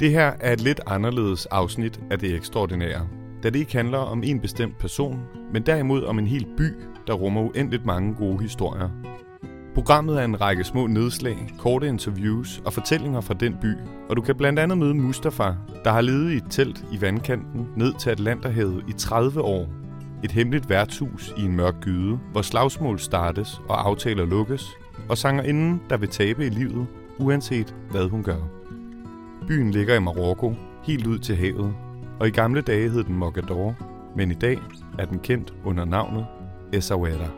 Det her er et lidt anderledes afsnit af det ekstraordinære, da det ikke handler om en bestemt person, men derimod om en hel by, der rummer uendeligt mange gode historier. Programmet er en række små nedslag, korte interviews og fortællinger fra den by, og du kan blandt andet møde Mustafa, der har levet i et telt i vandkanten ned til Atlanterhavet i 30 år. Et hemmeligt værtshus i en mørk gyde, hvor slagsmål startes og aftaler lukkes, og sangerinden, der vil tabe i livet, uanset hvad hun gør. Byen ligger i Marokko, helt ud til havet, og i gamle dage hed den Mogador, men i dag er den kendt under navnet Essaouira.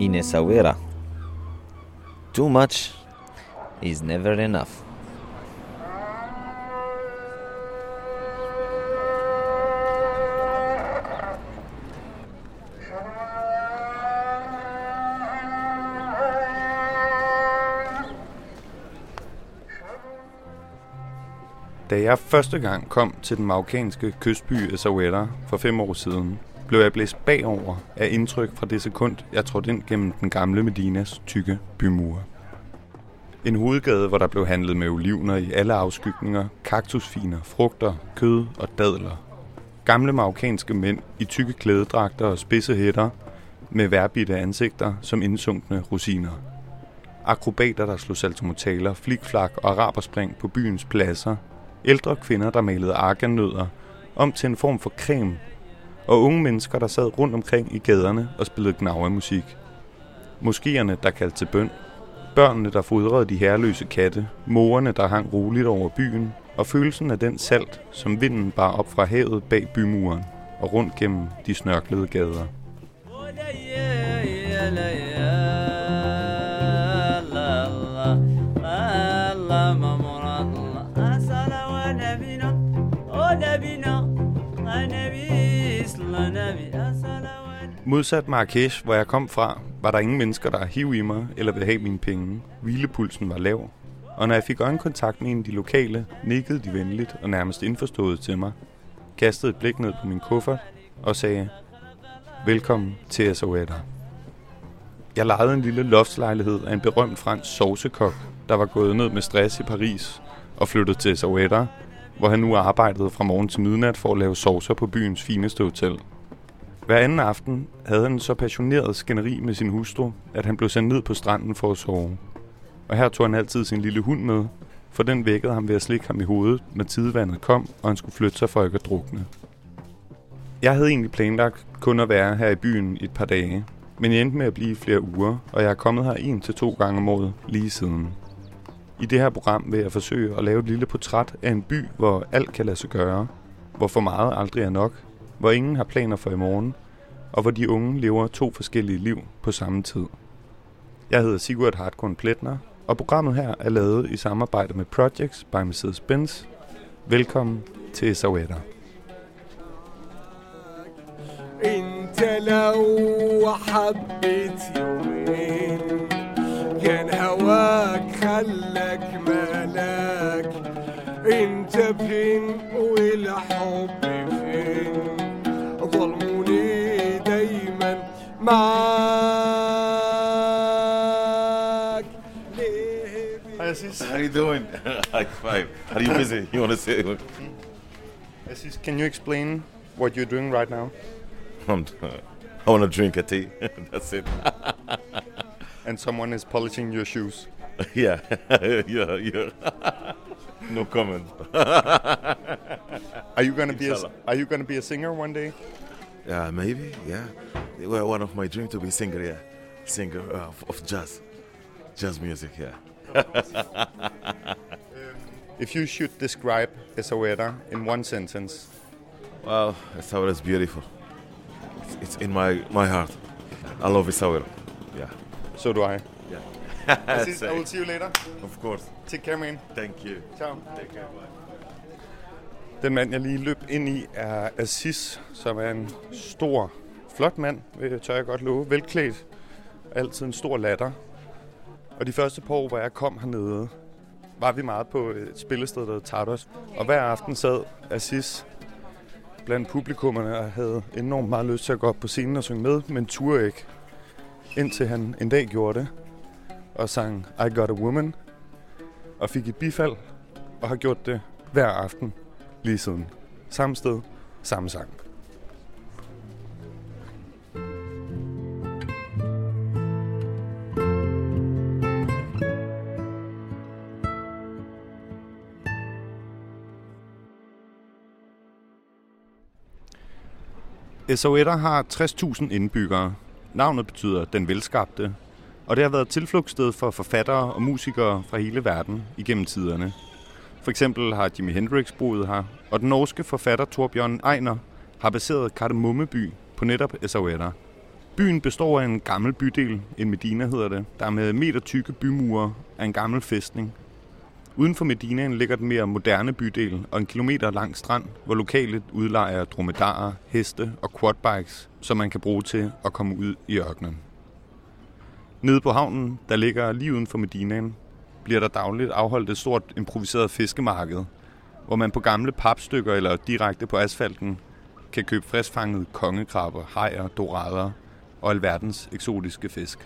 in Essaouira. Too much is never enough. Da jeg første gang kom til den marokkanske kystby Essaouira for fem år siden, blev jeg blæst bagover af indtryk fra det sekund, jeg trådte ind gennem den gamle Medinas tykke bymure. En hovedgade, hvor der blev handlet med olivener i alle afskygninger, kaktusfiner, frugter, kød og dadler. Gamle marokkanske mænd i tykke klædedragter og spidse hætter med værbitte ansigter som indsunkne rosiner. Akrobater, der slog saltomotaler, flikflak og araberspring på byens pladser. Ældre kvinder, der malede arganødder om til en form for creme og unge mennesker, der sad rundt omkring i gaderne og spillede musik. Moskéerne, der kaldte til bøn. Børnene, der fodrede de herreløse katte. Morerne, der hang roligt over byen. Og følelsen af den salt, som vinden bar op fra havet bag bymuren og rundt gennem de snørklede gader. Modsat Marrakesh, hvor jeg kom fra, var der ingen mennesker, der hiv i mig eller ville have mine penge. Hvilepulsen var lav. Og når jeg fik øjenkontakt med en af de lokale, nikkede de venligt og nærmest indforstået til mig, kastede et blik ned på min kuffert og sagde, Velkommen til Essaouira. Jeg lejede en lille loftslejlighed af en berømt fransk sovsekok, der var gået ned med stress i Paris og flyttet til Essaouira, hvor han nu arbejdede fra morgen til midnat for at lave saucer på byens fineste hotel. Hver anden aften havde han så passioneret skænderi med sin hustru, at han blev sendt ned på stranden for at sove. Og her tog han altid sin lille hund med, for den vækkede ham ved at slikke ham i hovedet, når tidevandet kom, og han skulle flytte sig for ikke at drukne. Jeg havde egentlig planlagt kun at være her i byen i et par dage, men jeg endte med at blive flere uger, og jeg er kommet her en til to gange om året lige siden. I det her program vil jeg forsøge at lave et lille portræt af en by, hvor alt kan lade sig gøre, hvor for meget aldrig er nok, hvor ingen har planer for i morgen, og hvor de unge lever to forskellige liv på samme tid. Jeg hedder Sigurd Hartkorn Pletner, og programmet her er lavet i samarbejde med Projects by Mercedes-Benz. Velkommen til Essaouira. انت لو حبيت يومين كان هواك خلك ملاك انت فين والحب فين ظلموني دايما معاك ليه Hej Assis. How you doing? High five. Are you busy? You want to say? Assis, can you explain what you're doing right now? I'm, I want to drink a tea. That's it. And someone is polishing your shoes. yeah, yeah, yeah. no comment. Are you gonna be a, Are you gonna be a singer one day? Yeah, maybe. Yeah. Well, one of my dreams to be singer. Yeah, singer uh, of, of jazz, jazz music. Yeah. If you should describe Essaouira in one sentence, Well, Essaouira is beautiful. It's, it's in my my heart. I love Essaouira. Yeah. So do I. Yeah. Assis, I will see you later. of course. Take care, man. Thank you. Ciao. Take care. Bye. Den mand, jeg lige løb ind i, er Assis, som er en stor, flot mand, tør jeg godt love. Velklædt. Altid en stor latter. Og de første par år, hvor jeg kom hernede, var vi meget på et spillested, der hed Tardos. Og hver aften sad Assis blandt publikummerne og havde enormt meget lyst til at gå op på scenen og synge med, men turde ikke. Indtil han en dag gjorde det og sang I Got a Woman og fik et bifald og har gjort det hver aften lige siden. Samme sted, samme sang. SOEtter har 60.000 indbyggere. Navnet betyder den velskabte, og det har været tilflugtssted for forfattere og musikere fra hele verden igennem tiderne. For eksempel har Jimi Hendrix boet her, og den norske forfatter Torbjørn Ejner har baseret Kardemommeby på netop Essaouira. Byen består af en gammel bydel, en Medina hedder det, der med meter tykke bymure er en gammel fæstning. Uden for Medinaen ligger den mere moderne bydel og en kilometer lang strand, hvor lokale udlejer dromedarer, heste og quadbikes, som man kan bruge til at komme ud i ørkenen. Nede på havnen, der ligger lige uden for Medinaen, bliver der dagligt afholdt et stort improviseret fiskemarked, hvor man på gamle papstykker eller direkte på asfalten kan købe friskfangede kongekrabber, hajer, dorader og alverdens eksotiske fisk.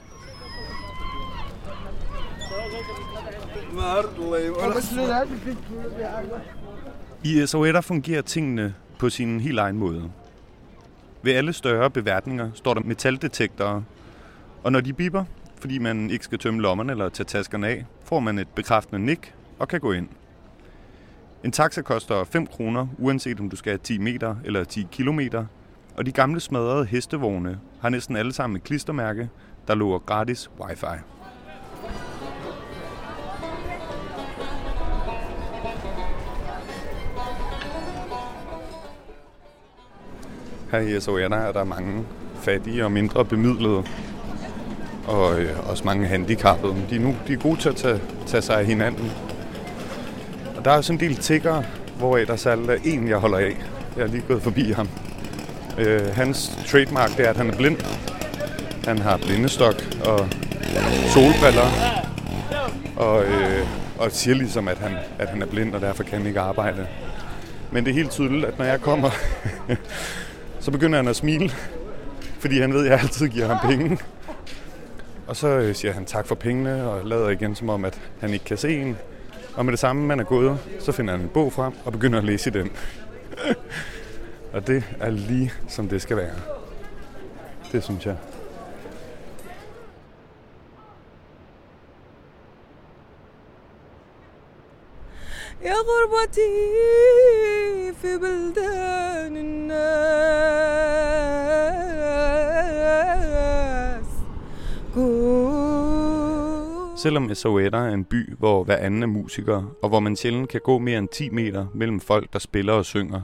I SOE'er fungerer tingene på sin helt egen måde. Ved alle større beværtninger står der metaldetektorer, og når de biber, fordi man ikke skal tømme lommerne eller tage taskerne af, får man et bekræftende nik og kan gå ind. En taxa koster 5 kroner, uanset om du skal 10 meter eller 10 kilometer, og de gamle smadrede hestevogne har næsten alle sammen et klistermærke, der lover gratis wifi. Her i Soana er der mange fattige og mindre bemidlede, og øh, også mange handicappede. Men de er, nu, de er gode til at tage, tage sig af hinanden. Og der er også en del tiggere, hvor der særligt er en, jeg holder af. Jeg er lige gået forbi ham. Øh, hans trademark det er, at han er blind. Han har blindestok og solbriller. Og, øh, og siger ligesom, at han, at han er blind, og derfor kan han ikke arbejde. Men det er helt tydeligt, at når jeg kommer, så begynder han at smile. Fordi han ved, at jeg altid giver ham penge. Og så øh, siger han tak for pengene, og lader igen som om, at han ikke kan se en. Og med det samme, man er gået, så finder han en bog frem og begynder at læse i den. og det er lige som det skal være. Det synes jeg. يا غربتي في بلدان الناس كون Selvom Essaouira er en by, hvor hver anden er musiker, og hvor man sjældent kan gå mere end 10 meter mellem folk, der spiller og synger,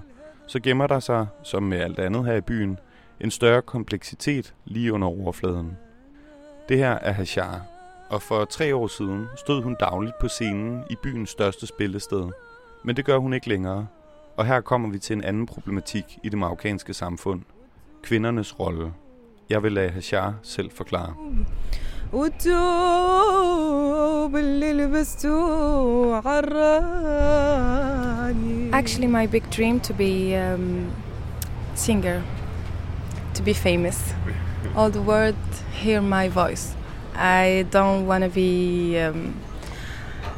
så gemmer der sig, som med alt andet her i byen, en større kompleksitet lige under overfladen. Det her er Hashar, og for tre år siden stod hun dagligt på scenen i byens største spillested. Men det gør hun ikke længere, og her kommer vi til en anden problematik i det marokkanske samfund. Kvindernes rolle. Jeg vil lade Hashar selv forklare. Actually, my big dream to be um, singer, to be famous. All the world hear my voice. I don't want to be um,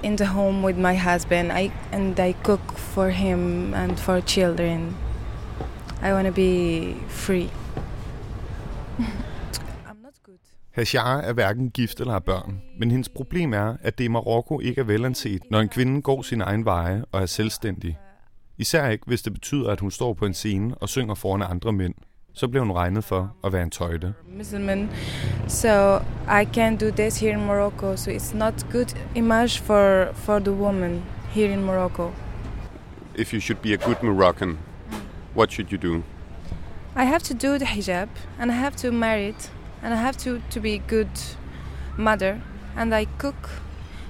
in the home with my husband. I and I cook for him and for children. I want to be free. I'm. Hashar er hverken gift eller har børn, men hendes problem er, at det i Marokko ikke er velanset, når en kvinde går sin egen veje og er selvstændig. Især ikke, hvis det betyder, at hun står på en scene og synger foran andre mænd. Så bliver hun regnet for at være en tøjte. Muslim, so I can't do this here in Morocco. So it's not good image for for the woman here in Morocco. If you should be a good Moroccan, what should you do? I have to do the hijab, and I have to marry it, and I have to to be a good mother, and I cook.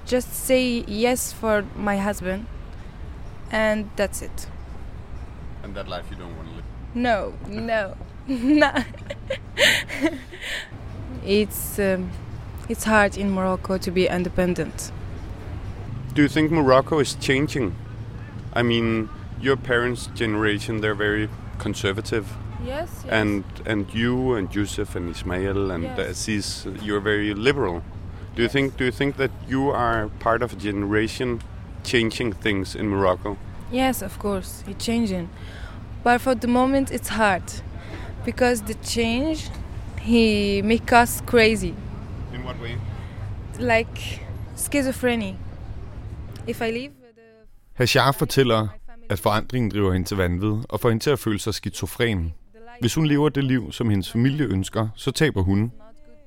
Just say yes for my husband, and that's it. And that life you don't want to live. No, no. it's um, it's hard in Morocco to be independent. Do you think Morocco is changing? I mean, your parents' generation, they're very conservative, Yes. yes. and and you and Yusuf and Ismail and Yes. Aziz, you're very liberal. Do you think do you think that you are part of a generation changing things in Morocco? Yes, of course, it's changing. But for the moment, it's hard because the change he make us crazy, In what way? like schizophrenia. If I leave the Hashar fortæller, at forandringen driver hende til vanvid og får hende til at føle sig skizofren. Hvis hun lever det liv, som hendes familie ønsker, så taber hun.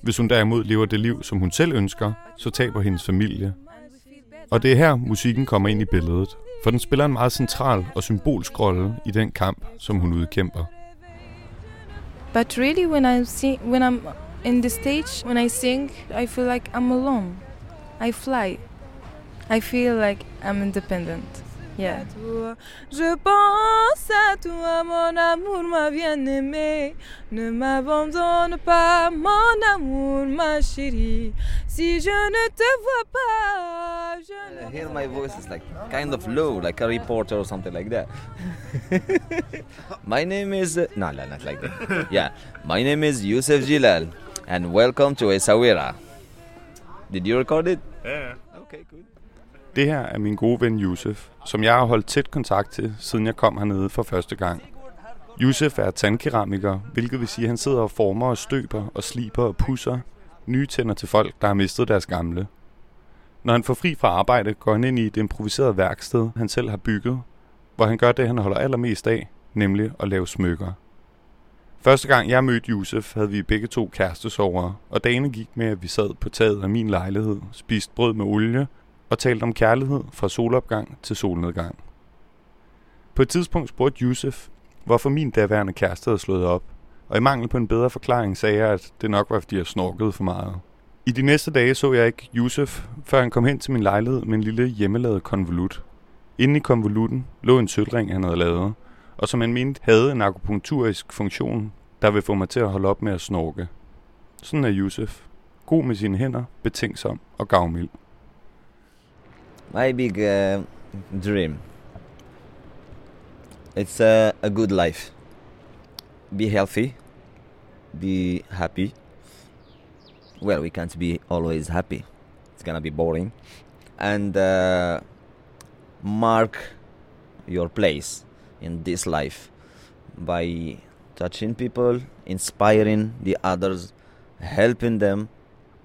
Hvis hun derimod lever det liv, som hun selv ønsker, så taber hendes familie. Og det er her, musikken kommer ind i billedet, for den spiller en meget central og symbolsk rolle i den kamp, som hun udkæmper. But really, when I sing, when I'm in the stage, when I sing, I feel like I'm alone. I fly. I feel like I'm independent. Yeah. toi. Je pense à toi, mon amour, ma bien-aimée. Ne m'abandonne pas, mon amour, ma chérie. Si je ne te vois pas, je ne Uh, here my voice is like kind of low, like a reporter or something like that. my name is no, no, not like that. Yeah, my name is Yusuf Jilal, and welcome to Essaouira. Did you record it? Yeah. Okay, good. Det her er min gode ven Josef, som jeg har holdt tæt kontakt til, siden jeg kom hernede for første gang. Josef er tandkeramiker, hvilket vil sige, at han sidder og former og støber og sliber og pusser nye tænder til folk, der har mistet deres gamle. Når han får fri fra arbejde, går han ind i et improviseret værksted, han selv har bygget, hvor han gør det, han holder allermest af, nemlig at lave smykker. Første gang jeg mødte Josef, havde vi begge to kærestesover, og dagene gik med, at vi sad på taget af min lejlighed, spiste brød med olie og talte om kærlighed fra solopgang til solnedgang. På et tidspunkt spurgte Yusuf, hvorfor min daværende kæreste havde slået op, og i mangel på en bedre forklaring sagde jeg, at det nok var, fordi jeg snorkede for meget. I de næste dage så jeg ikke Yusuf, før han kom hen til min lejlighed med en lille hjemmelavet konvolut. Inde i konvolutten lå en sølvring, han havde lavet, og som han mente havde en akupunkturisk funktion, der vil få mig til at holde op med at snorke. Sådan er Yusuf. God med sine hænder, betænksom og gavmild. My big uh, dream. It's a, a good life. Be healthy. Be happy. Well, we can't be always happy. It's gonna be boring. And uh, mark your place in this life by touching people, inspiring the others, helping them.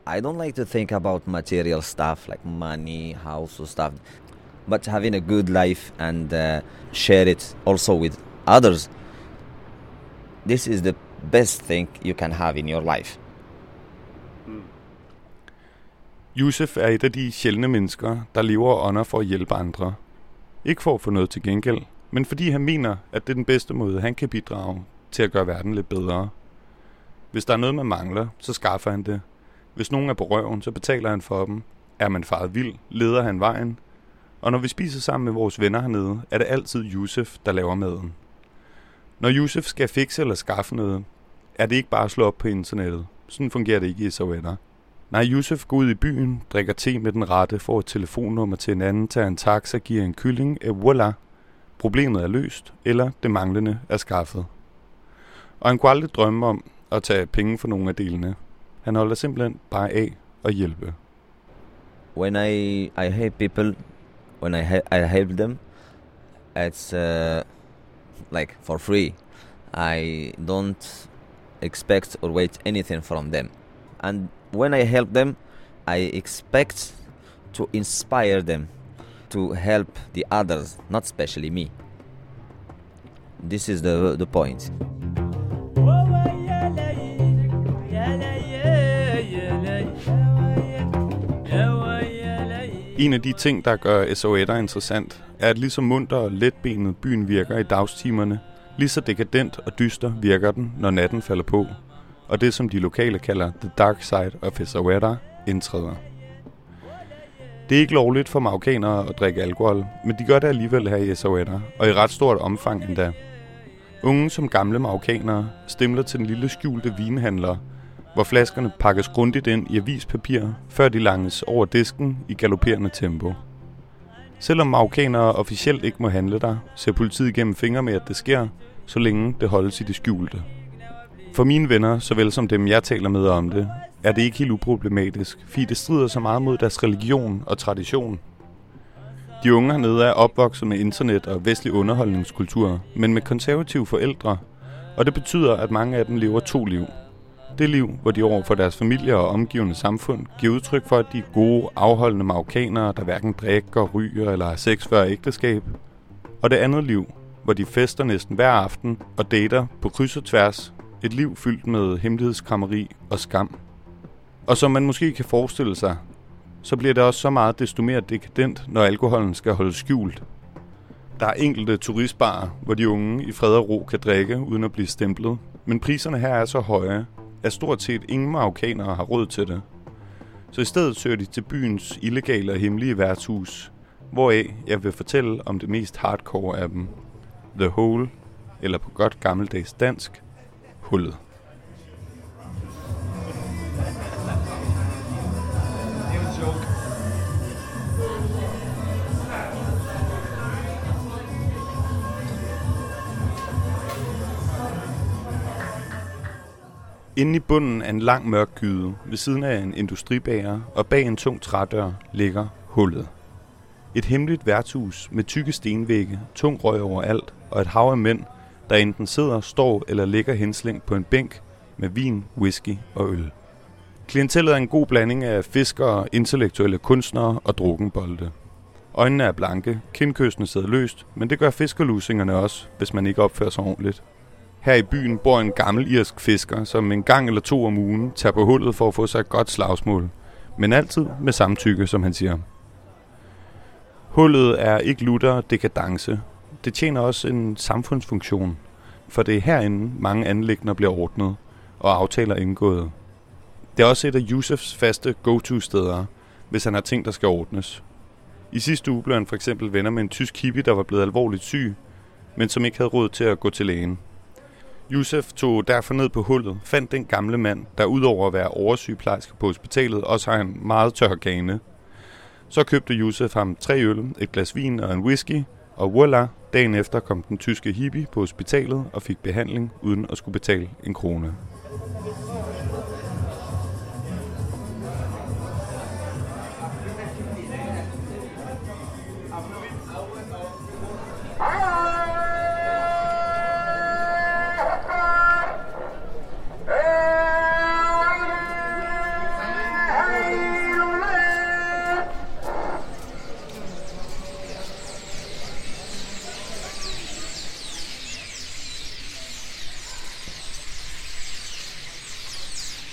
I don't like to think about material stuff like money, house, or stuff, but having a good life and uh, share it also with others. This is the best thing you can have in your life. Hmm. Yusuf er et af de sjældne mennesker, der lever under ånder for at hjælpe andre. Ikke for at få noget til gengæld, men fordi han mener, at det er den bedste måde, han kan bidrage til at gøre verden lidt bedre. Hvis der er noget, man mangler, så skaffer han det. Hvis nogen er på røven, så betaler han for dem. Er man faret vild, leder han vejen. Og når vi spiser sammen med vores venner hernede, er det altid Josef, der laver maden. Når Josef skal fikse eller skaffe noget, er det ikke bare at slå op på internettet. Sådan fungerer det ikke i Sowetter. Nej, Josef går ud i byen, drikker te med den rette, får et telefonnummer til en anden, tager en taxa, giver en kylling, et voila. Problemet er løst, eller det manglende er skaffet. Og han kunne aldrig drømme om at tage penge for nogle af delene. Han holder simpelthen bare af at hjælpe. When I I help people, when I he- I help them, it's uh, like for free. I don't expect or wait anything from them, and when I help them, I expect to inspire them to help the others, not especially me. This is the the point. En af de ting, der gør SOE'er interessant, er, at lige munter og letbenet byen virker i dagstimerne, lige så dekadent og dyster virker den, når natten falder på, og det, som de lokale kalder The Dark Side of SOE'er, indtræder. Det er ikke lovligt for marokkanere at drikke alkohol, men de gør det alligevel her i SOE'er, og i ret stort omfang endda. Unge som gamle marokkanere stemler til den lille skjulte vinhandler, hvor flaskerne pakkes grundigt ind i avispapir, før de langes over disken i galopperende tempo. Selvom marokkanere officielt ikke må handle der, ser politiet igennem fingre med, at det sker, så længe det holdes i det skjulte. For mine venner, såvel som dem jeg taler med om det, er det ikke helt uproblematisk, fordi det strider så meget mod deres religion og tradition. De unge hernede er opvokset med internet og vestlig underholdningskultur, men med konservative forældre, og det betyder, at mange af dem lever to liv. Det liv, hvor de over for deres familie og omgivende samfund giver udtryk for, at de er gode, afholdende marokkanere, der hverken drikker, ryger eller har sex før ægteskab. Og det andet liv, hvor de fester næsten hver aften og dater på kryds og tværs. Et liv fyldt med hemmelighedskrammeri og skam. Og som man måske kan forestille sig, så bliver det også så meget desto mere dekadent, når alkoholen skal holdes skjult. Der er enkelte turistbarer, hvor de unge i fred og ro kan drikke uden at blive stemplet. Men priserne her er så høje, at stort set ingen marokkanere har råd til det. Så i stedet søger de til byens illegale og hemmelige værtshus, hvoraf jeg vil fortælle om det mest hardcore af dem. The Hole, eller på godt gammeldags dansk, Hullet. Inde i bunden af en lang mørk gyde, ved siden af en industribager og bag en tung trædør, ligger hullet. Et hemmeligt værtshus med tykke stenvægge, tung røg overalt og et hav af mænd, der enten sidder, står eller ligger henslængt på en bænk med vin, whisky og øl. Klientellet er en god blanding af fiskere, intellektuelle kunstnere og drukkenbolde. Øjnene er blanke, kindkystene sidder løst, men det gør fiskerlusingerne også, hvis man ikke opfører sig ordentligt. Her i byen bor en gammel irsk fisker, som en gang eller to om ugen tager på hullet for at få sig et godt slagsmål. Men altid med samtykke, som han siger. Hullet er ikke lutter dekadence. Det tjener også en samfundsfunktion, for det er herinde mange anlægner bliver ordnet og aftaler indgået. Det er også et af Yusufs faste go-to-steder, hvis han har ting, der skal ordnes. I sidste uge blev han for eksempel venner med en tysk hippie, der var blevet alvorligt syg, men som ikke havde råd til at gå til lægen. Yusuf tog derfor ned på hullet, fandt den gamle mand, der udover at være oversygeplejerske på hospitalet, også har en meget tør gane. Så købte Yusuf ham tre øl, et glas vin og en whisky, og voila, dagen efter kom den tyske hippie på hospitalet og fik behandling uden at skulle betale en krone.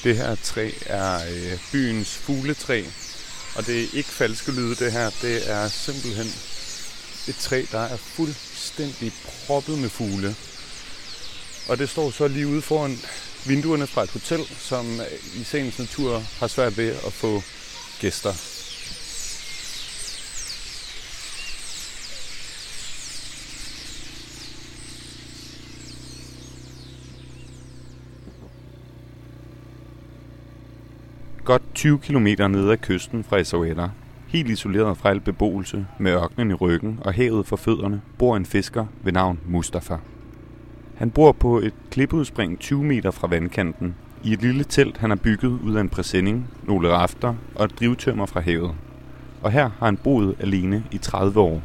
Det her træ er øh, byens fugletræ, og det er ikke falske lyde det her. Det er simpelthen et træ, der er fuldstændig proppet med fugle. Og det står så lige ude foran vinduerne fra et hotel, som i sagens natur har svært ved at få gæster. Godt 20 km nede ad kysten fra Essaouira, helt isoleret fra al beboelse, med ørkenen i ryggen og havet for fødderne, bor en fisker ved navn Mustafa. Han bor på et klippeudspring 20 meter fra vandkanten, i et lille telt, han har bygget ud af en præsending, nogle rafter og et drivtømmer fra havet. Og her har han boet alene i 30 år.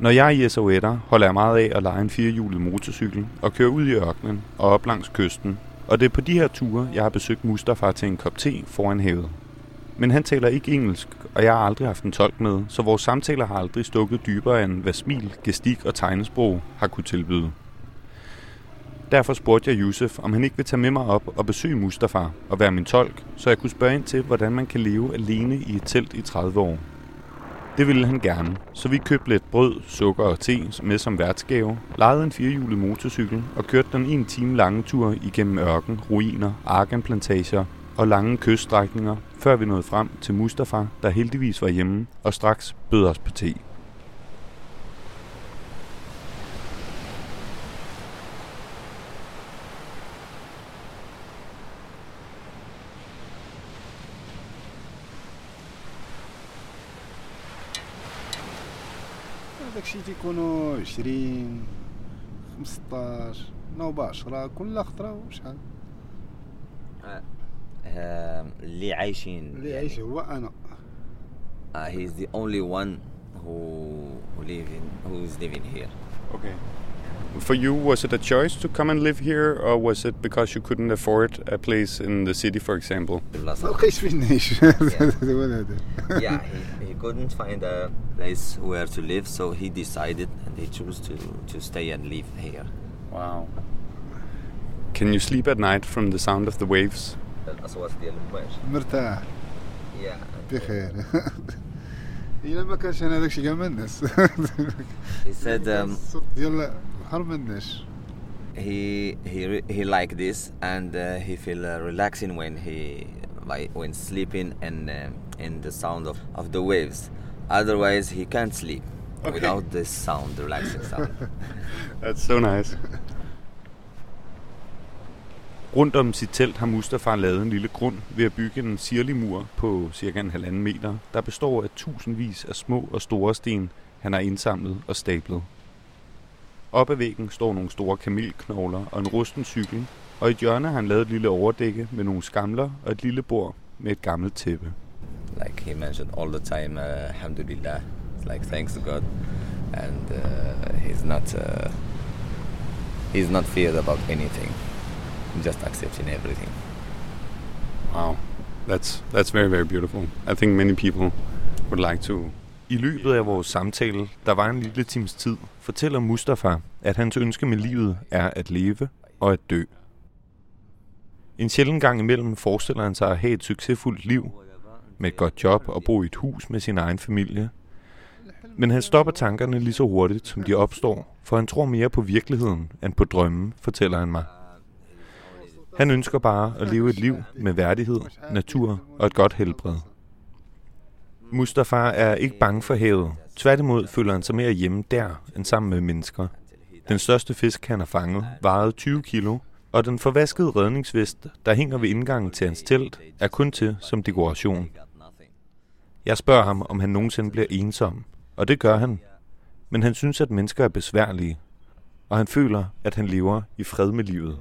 Når jeg er i Essaouira, holder jeg meget af at lege en firehjulet motorcykel og køre ud i ørkenen og op langs kysten. Og det er på de her ture, jeg har besøgt Mustafa til en kop te foran havet. Men han taler ikke engelsk, og jeg har aldrig haft en tolk med, så vores samtaler har aldrig stukket dybere end hvad smil, gestik og tegnesprog har kunne tilbyde. Derfor spurgte jeg Yusuf, om han ikke vil tage med mig op og besøge Mustafa og være min tolk, så jeg kunne spørge ind til, hvordan man kan leve alene i et telt i 30 år. Det ville han gerne, så vi købte lidt brød, sukker og te med som værtsgave, lejede en firehjulet motorcykel og kørte den en time lange tur igennem ørken, ruiner, arganplantager og lange kyststrækninger, før vi nåede frem til Mustafa, der heldigvis var hjemme og straks bød os på te. تيكونوا 20 15 نوبة 10 كل خطرة وشحال آه، اللي عايشين اللي يعيش هو أنا the only one who who live in who is living here. Okay. For you, was it a choice to come and live here, or was it because you couldn't afford a place in the city, for example? ما لقيتش فين نعيش هو هذا yeah, he, he couldn't find a place where to live, so he decided and he chose to, to stay and live here. Wow. Can you sleep at night from the sound of the waves? الأصوات ديال المواج. مرتاح Yeah. بخير الا ما كانش انا داكشي كاع ما الناس He said um, harmonies. He he he like this, and uh, he feel uh, relaxing when he by, when sleeping and uh, in the sound of, of the waves. Otherwise, he can't sleep okay. without this sound, the relaxing sound. That's so nice. Rundt om sit telt har Mustafa lavet en lille grund ved at bygge en sirlimur på cirka en halvanden meter, der består af tusindvis af små og store sten, han har indsamlet og stablet. Op ad væggen står nogle store kamelknogler og en rusten cykel, og i et hjørne har han lavet et lille overdække med nogle skamler og et lille bord med et gammelt tæppe. like he mentioned all the time, uh, Alhamdulillah, like thanks to God, and uh, he's not uh, he's not feared about anything, just accepting everything. Wow. That's that's very very beautiful. I think many people would like to. I løbet af vores samtale, der var en lille times tid, fortæller Mustafa, at hans ønske med livet er at leve og at dø. En sjælden gang imellem forestiller han sig at have et succesfuldt liv, med et godt job og bo i et hus med sin egen familie. Men han stopper tankerne lige så hurtigt, som de opstår, for han tror mere på virkeligheden end på drømmen, fortæller han mig. Han ønsker bare at leve et liv med værdighed, natur og et godt helbred. Mustafa er ikke bange for havet. Tværtimod føler han sig mere hjemme der, end sammen med mennesker. Den største fisk, han har fanget, vejede 20 kilo, og den forvaskede redningsvest, der hænger ved indgangen til hans telt, er kun til som dekoration. Jeg spørger ham, om han nogensinde bliver ensom, og det gør han. Men han synes, at mennesker er besværlige, og han føler, at han lever i fred med livet.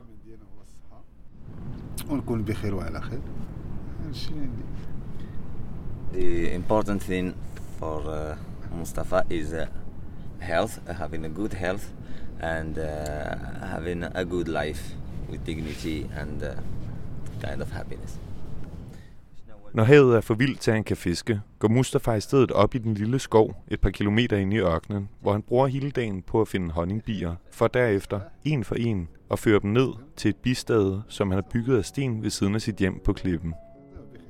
The important thing for uh, Mustafa is uh, health, uh, having a good health, and uh, having a good life with dignity and uh, kind of happiness. Når havet er for vildt til, at han kan fiske, går Mustafa i stedet op i den lille skov et par kilometer ind i ørkenen, hvor han bruger hele dagen på at finde honningbier, for derefter, en for en, at føre dem ned til et bistade, som han har bygget af sten ved siden af sit hjem på klippen.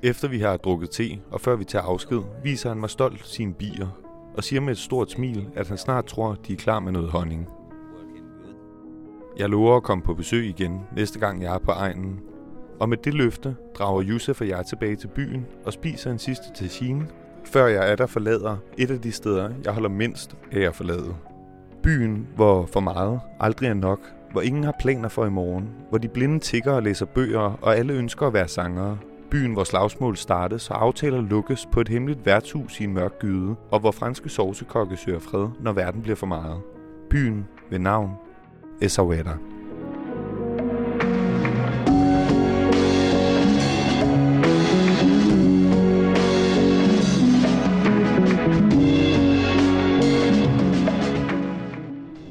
Efter vi har drukket te, og før vi tager afsked, viser han mig stolt sine bier, og siger med et stort smil, at han snart tror, de er klar med noget honning. Jeg lover at komme på besøg igen, næste gang jeg er på egnen, og med det løfte drager Josef og jeg tilbage til byen og spiser en sidste tagine, før jeg er der forlader et af de steder, jeg holder mindst af at forlade. Byen, hvor for meget aldrig er nok, hvor ingen har planer for i morgen, hvor de blinde tigger og læser bøger, og alle ønsker at være sangere. Byen, hvor slagsmål startede, så aftaler lukkes på et hemmeligt værtshus i en mørk gyde, og hvor franske sovsekokke søger fred, når verden bliver for meget. Byen ved navn Essaouira.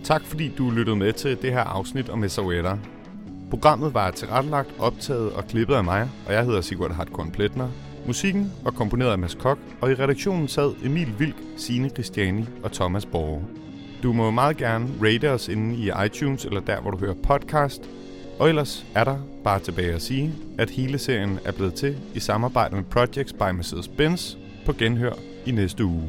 Tak fordi du lyttede med til det her afsnit om Essaouira. Programmet var tilrettelagt, optaget og klippet af mig, og jeg hedder Sigurd Hartkorn Pletner. Musikken var komponeret af Mads Kok, og i redaktionen sad Emil Vilk, Signe Christiani og Thomas Borge. Du må meget gerne rate os inde i iTunes eller der, hvor du hører podcast. Og ellers er der bare tilbage at sige, at hele serien er blevet til i samarbejde med Projects by Mercedes-Benz på genhør i næste uge.